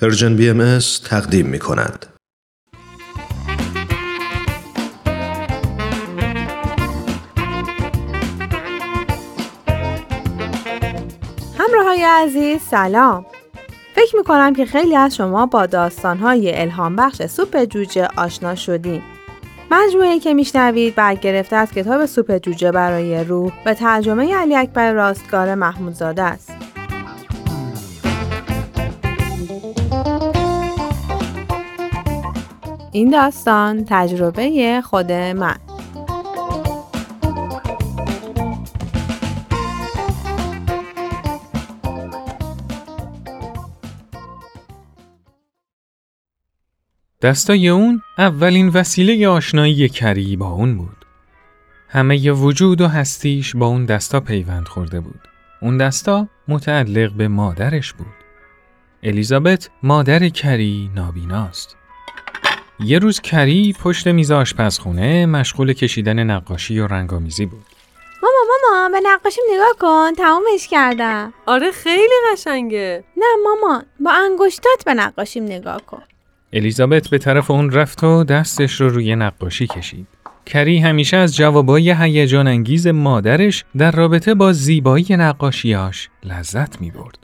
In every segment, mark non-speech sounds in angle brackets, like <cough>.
Persian BM تقدیم می کند. همراه های عزیز سلام. فکر می کنم که خیلی از شما با داستان های الهام بخش سوپ جوجه آشنا شدید مجموعه که میشنوید برگرفته از کتاب سوپ جوجه برای روح به ترجمه علی اکبر راستگار محمودزاده است. این داستان تجربه خود من دستای اون اولین وسیله آشنایی کری با اون بود. همه ی وجود و هستیش با اون دستا پیوند خورده بود. اون دستا متعلق به مادرش بود. الیزابت مادر کری نابیناست. یه روز کری پشت میز آشپزخونه مشغول کشیدن نقاشی و رنگامیزی بود. ماما ماما به نقاشیم نگاه کن تمومش کردم آره خیلی قشنگه نه مامان با انگشتات به نقاشیم نگاه کن الیزابت به طرف اون رفت و دستش رو روی نقاشی کشید. کری همیشه از جوابای هیجان انگیز مادرش در رابطه با زیبایی نقاشیاش لذت می برد.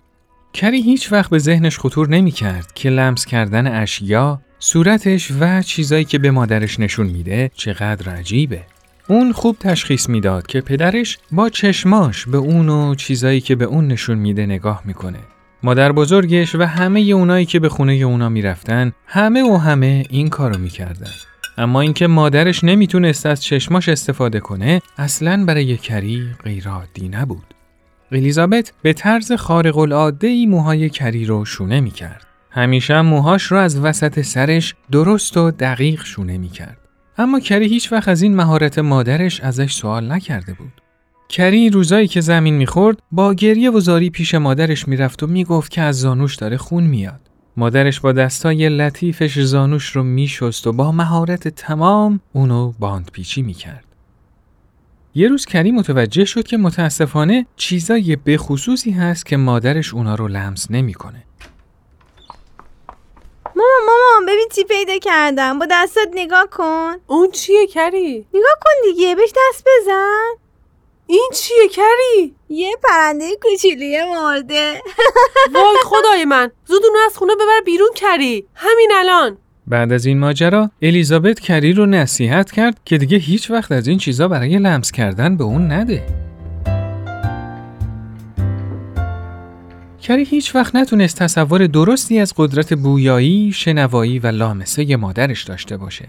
کری هیچ وقت به ذهنش خطور نمی کرد که لمس کردن اشیا، صورتش و چیزایی که به مادرش نشون میده چقدر عجیبه. اون خوب تشخیص می‌داد که پدرش با چشماش به اون و چیزایی که به اون نشون میده نگاه می‌کنه. مادر بزرگش و همه اونایی که به خونه اونا می‌رفتن همه و همه این کارو می‌کردن. اما اینکه مادرش نمی‌تونست از چشماش استفاده کنه اصلا برای کری غیر عادی نبود. الیزابت به طرز خارق العاده ای موهای کری رو شونه می‌کرد. همیشه موهاش رو از وسط سرش درست و دقیق شونه می‌کرد. اما کری هیچ وقت از این مهارت مادرش ازش سوال نکرده بود. کری روزایی که زمین می‌خورد با گریه و زاری پیش مادرش می‌رفت و می‌گفت که از زانوش داره خون میاد. مادرش با دستای لطیفش زانوش رو میشست و با مهارت تمام اونو باند پیچی می‌کرد. یه روز کری متوجه شد که متاسفانه چیزای بخصوصی هست که مادرش اونا رو لمس نمی‌کنه. ببین چی پیدا کردم. با دستات نگاه کن. اون چیه کری؟ نگاه کن دیگه بهش دست بزن. این چیه کری؟ یه پرنده کوچولی مرده. <laughs> وای خدای من زود اونو از خونه ببر بیرون کری. همین الان. بعد از این ماجرا الیزابت کری رو نصیحت کرد که دیگه هیچ وقت از این چیزا برای لمس کردن به اون نده. کری هیچ وقت نتونست تصور درستی از قدرت بویایی، شنوایی و لامسه مادرش داشته باشه.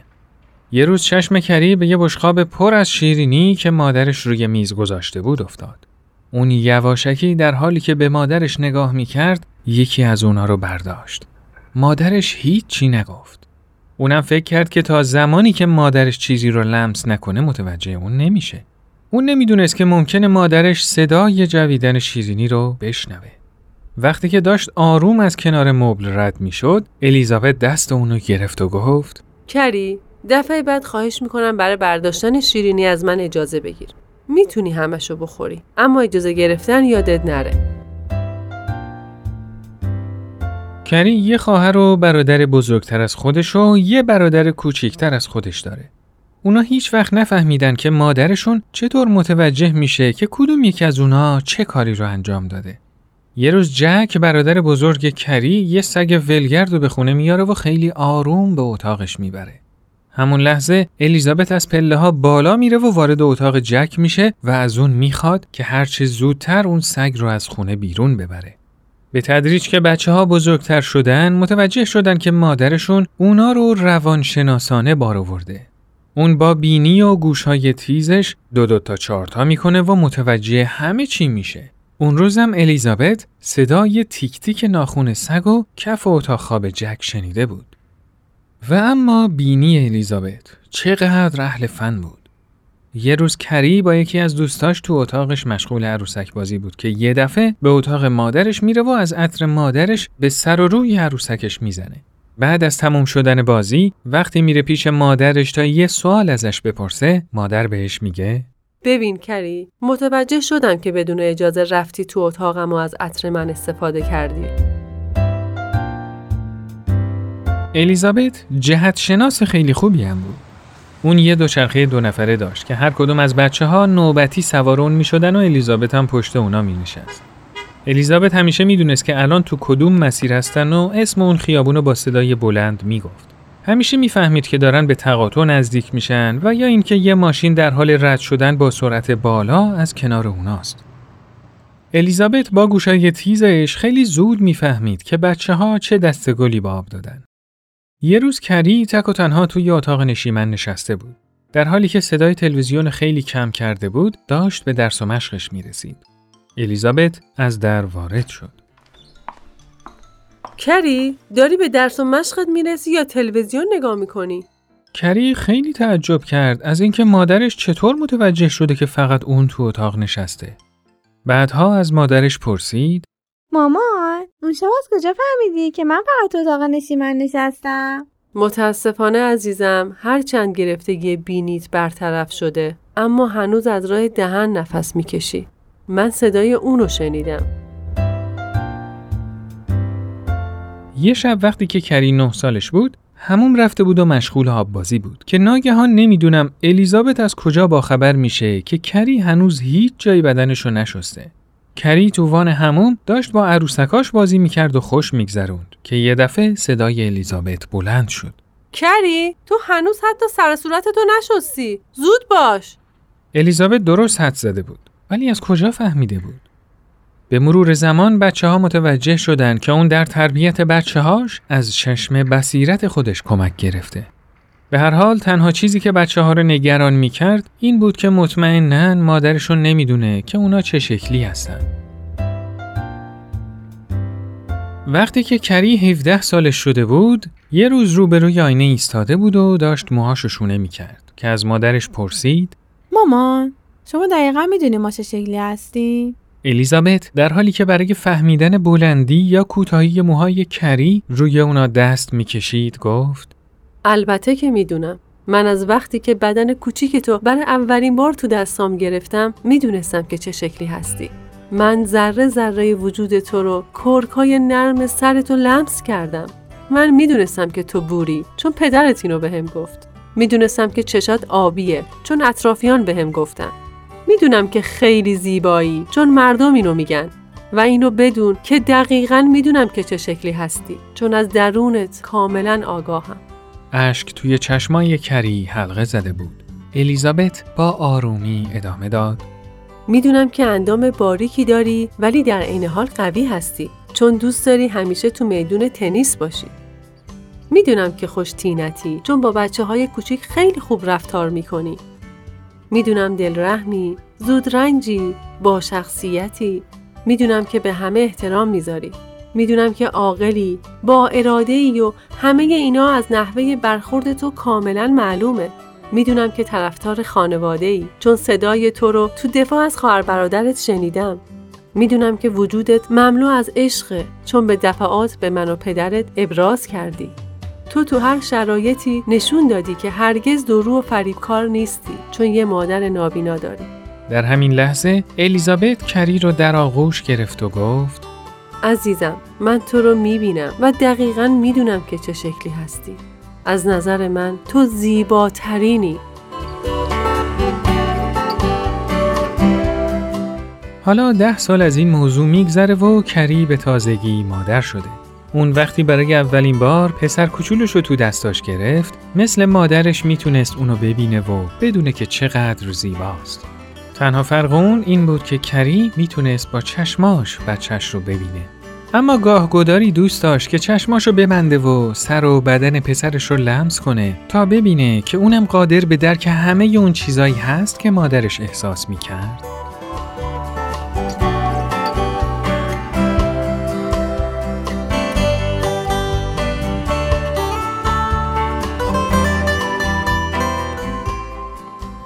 یه روز چشم کری به یه بشقاب پر از شیرینی که مادرش روی میز گذاشته بود افتاد. اون یواشکی در حالی که به مادرش نگاه می‌کرد یکی از اونا رو برداشت. مادرش هیچ چی نگفت. اونم فکر کرد که تا زمانی که مادرش چیزی رو لمس نکنه متوجه اون نمیشه. اون نمی‌دونست که ممکنه مادرش صدای جویدن شیرینی رو بشنوه. وقتی که داشت آروم از کنار مبل رد می‌شد، الیزابت دست اونو گرفت و گفت: کری دفعه بعد خواهش می‌کنم برای برداشتن شیرینی از من اجازه بگیر می‌تونی همشو بخوری اما اجازه گرفتن یادت نره کری یه خواهر و برادر بزرگتر از خودش و یه برادر کوچیکتر از خودش داره. اونا هیچ وقت نفهمیدن که مادرشون چطور متوجه میشه که کدوم یکی از اونا چه کاری رو انجام داده. یه روز جک برادر بزرگ کری یه سگ ولگرد رو به خونه میاره و خیلی آروم به اتاقش می‌بره. همون لحظه الیزابت از پله ها بالا میره و وارد اتاق جک میشه و از اون می‌خواد که هرچه زودتر اون سگ رو از خونه بیرون ببره. به تدریج که بچه ها بزرگتر شدن متوجه شدن که مادرشون اونا رو روانشناسانه بار آورده. اون با بینی و گوشهای تیزش دو دو تا چارتا می‌کنه و متوجه همه چی میشه. اون روزم الیزابت صدای تیک تیک ناخون سگ و کف اتاق خواب جک شنیده بود. و اما بینی الیزابت چقدر اهل فن بود. یه روز کری با یکی از دوستاش تو اتاقش مشغول عروسک بازی بود که یه دفعه به اتاق مادرش میره و از عطر مادرش به سر و روی عروسکش می‌زنه. بعد از تموم شدن بازی وقتی میره پیش مادرش تا یه سوال ازش بپرسه مادر بهش میگه ببین کری متوجه شدم که بدون اجازه رفتی تو اتاقم و از عطر من استفاده کردی الیزابت جهت شناس خیلی خوبی هم بود. اون یه دوچرخه دو نفره داشت که هر کدوم از بچه ها نوبتی سوار اون می شدن و الیزابت هم پشت اونا می نشست. الیزابت همیشه می‌دونست که الان تو کدوم مسیر هستن و اسم اون خیابون رو با صدای بلند می‌گفت. همیشه می‌فهمید که دارن به تقاطع نزدیک میشن و یا اینکه یه ماشین در حال رد شدن با سرعت بالا از کنار اوناست. الیزابت با گوشای تیزش خیلی زود می‌فهمید که بچه ها چه دستگلی با آب دادن. یه روز کری تک و تنها توی اتاق نشیمن نشسته بود. در حالی که صدای تلویزیون خیلی کم کرده بود، داشت به درس و مشقش می رسید. الیزابت از در وارد شد. کری داری به درس و مشقت می‌رسی یا تلویزیون نگاه می‌کنی؟ کری خیلی تعجب کرد از اینکه مادرش چطور متوجه شده که فقط اون تو اتاق نشسته. بعدها از مادرش پرسید مامان اون شب از کجا فهمیدی که من فقط تو اتاق نشیمن نشستم متاسفانه عزیزم هرچند گرفتگی بینیت برطرف شده اما هنوز از راه دهن نفس می‌کشی من صدای اونو شنیدم یه شب وقتی که کری نه سالش بود هموم رفته بود و مشغول آب بازی بود که ناگهان نمی‌دونم الیزابت از کجا باخبر میشه که کری هنوز هیچ جای بدنشو نشسته. کری تو وان هموم داشت با عروسکاش بازی می‌کرد و خوش میگذروند که یه دفعه صدای الیزابت بلند شد. کری تو هنوز حتی سر صورتتو نشستی. زود باش. الیزابت درست حد زده بود ولی از کجا فهمیده بود؟ به مرور زمان بچه ها متوجه شدند که اون در تربیت بچه هاش از چشم بصیرت خودش کمک گرفته. به هر حال تنها چیزی که بچه ها رو نگران می کرد این بود که مطمئنا مادرشون نمی‌دونه که اونا چه شکلی هستن. وقتی که کری 17 سالش شده بود، یه روز روبروی آینه ایستاده بود و داشت موهاشو شونه می کرد که از مادرش پرسید مامان شما دقیقا می‌دونی ما چه شکلی هستیم؟ الیزابت در حالی که برای فهمیدن بلندی یا کوتاهی موهای کری روی اونا دست می‌کشید گفت البته که می‌دونم. من از وقتی که بدن کوچیک تو برای اولین بار تو دستام گرفتم می‌دونستم که چه شکلی هستی. من ذره ذره وجود تو رو کرکای نرم سرتو لمس کردم. من می‌دونستم که تو بوری چون پدرت اینو بهم گفت. می‌دونستم که چشات آبیه چون اطرافیان بهم گفتن. می‌دونم که خیلی زیبایی چون مردم اینو میگن. و اینو بدون که دقیقا می‌دونم که چه شکلی هستی چون از درونت کاملا آگاهم. اشک توی چشمای کری حلقه زده بود. الیزابت با آرومی ادامه داد. می‌دونم که اندام باریکی داری ولی در عین حال قوی هستی چون دوست داری همیشه تو میدون تنیس باشی. می‌دونم که خوش تینتی چون با بچه های کوچیک خیلی خوب رفتار می‌کنی. می‌دونم دلرحمی، زود رنجی، با شخصیتی. می‌دونم که به همه احترام می‌ذاری. می‌دونم که عاقلی، با اراده ای و همه اینا از نحوه برخورد تو کاملا معلومه. می‌دونم که طرفدار خانواده ای چون صدای تو رو تو دفاع از خواهر برادرت شنیدم. می‌دونم که وجودت مملو از عشقه چون به دفعات به من و پدرت ابراز کردی. تو تو هر شرایطی نشون دادی که هرگز درو و فریبکار نیستی چون یه مادر نابینا داری. در همین لحظه الیزابت کری رو در آغوش گرفت و گفت عزیزم من تو رو می‌بینم و دقیقا می‌دونم که چه شکلی هستی. از نظر من تو زیباترینی. حالا ده سال از این موضوع میگذره و کری به تازگی مادر شده. اون وقتی برای اولین بار پسر کوچولش رو تو دستاش گرفت مثل مادرش می‌تونست اونو ببینه و بدونه که چقدر زیباست. تنها فرق اون این بود که کری می‌تونست با چشماش بچهش رو ببینه. اما گاه گداری دوست داشت که چشماشو ببنده و سر و بدن پسرش رو لمس کنه تا ببینه که اونم قادر به درک همه اون چیزایی هست که مادرش احساس می‌کرد.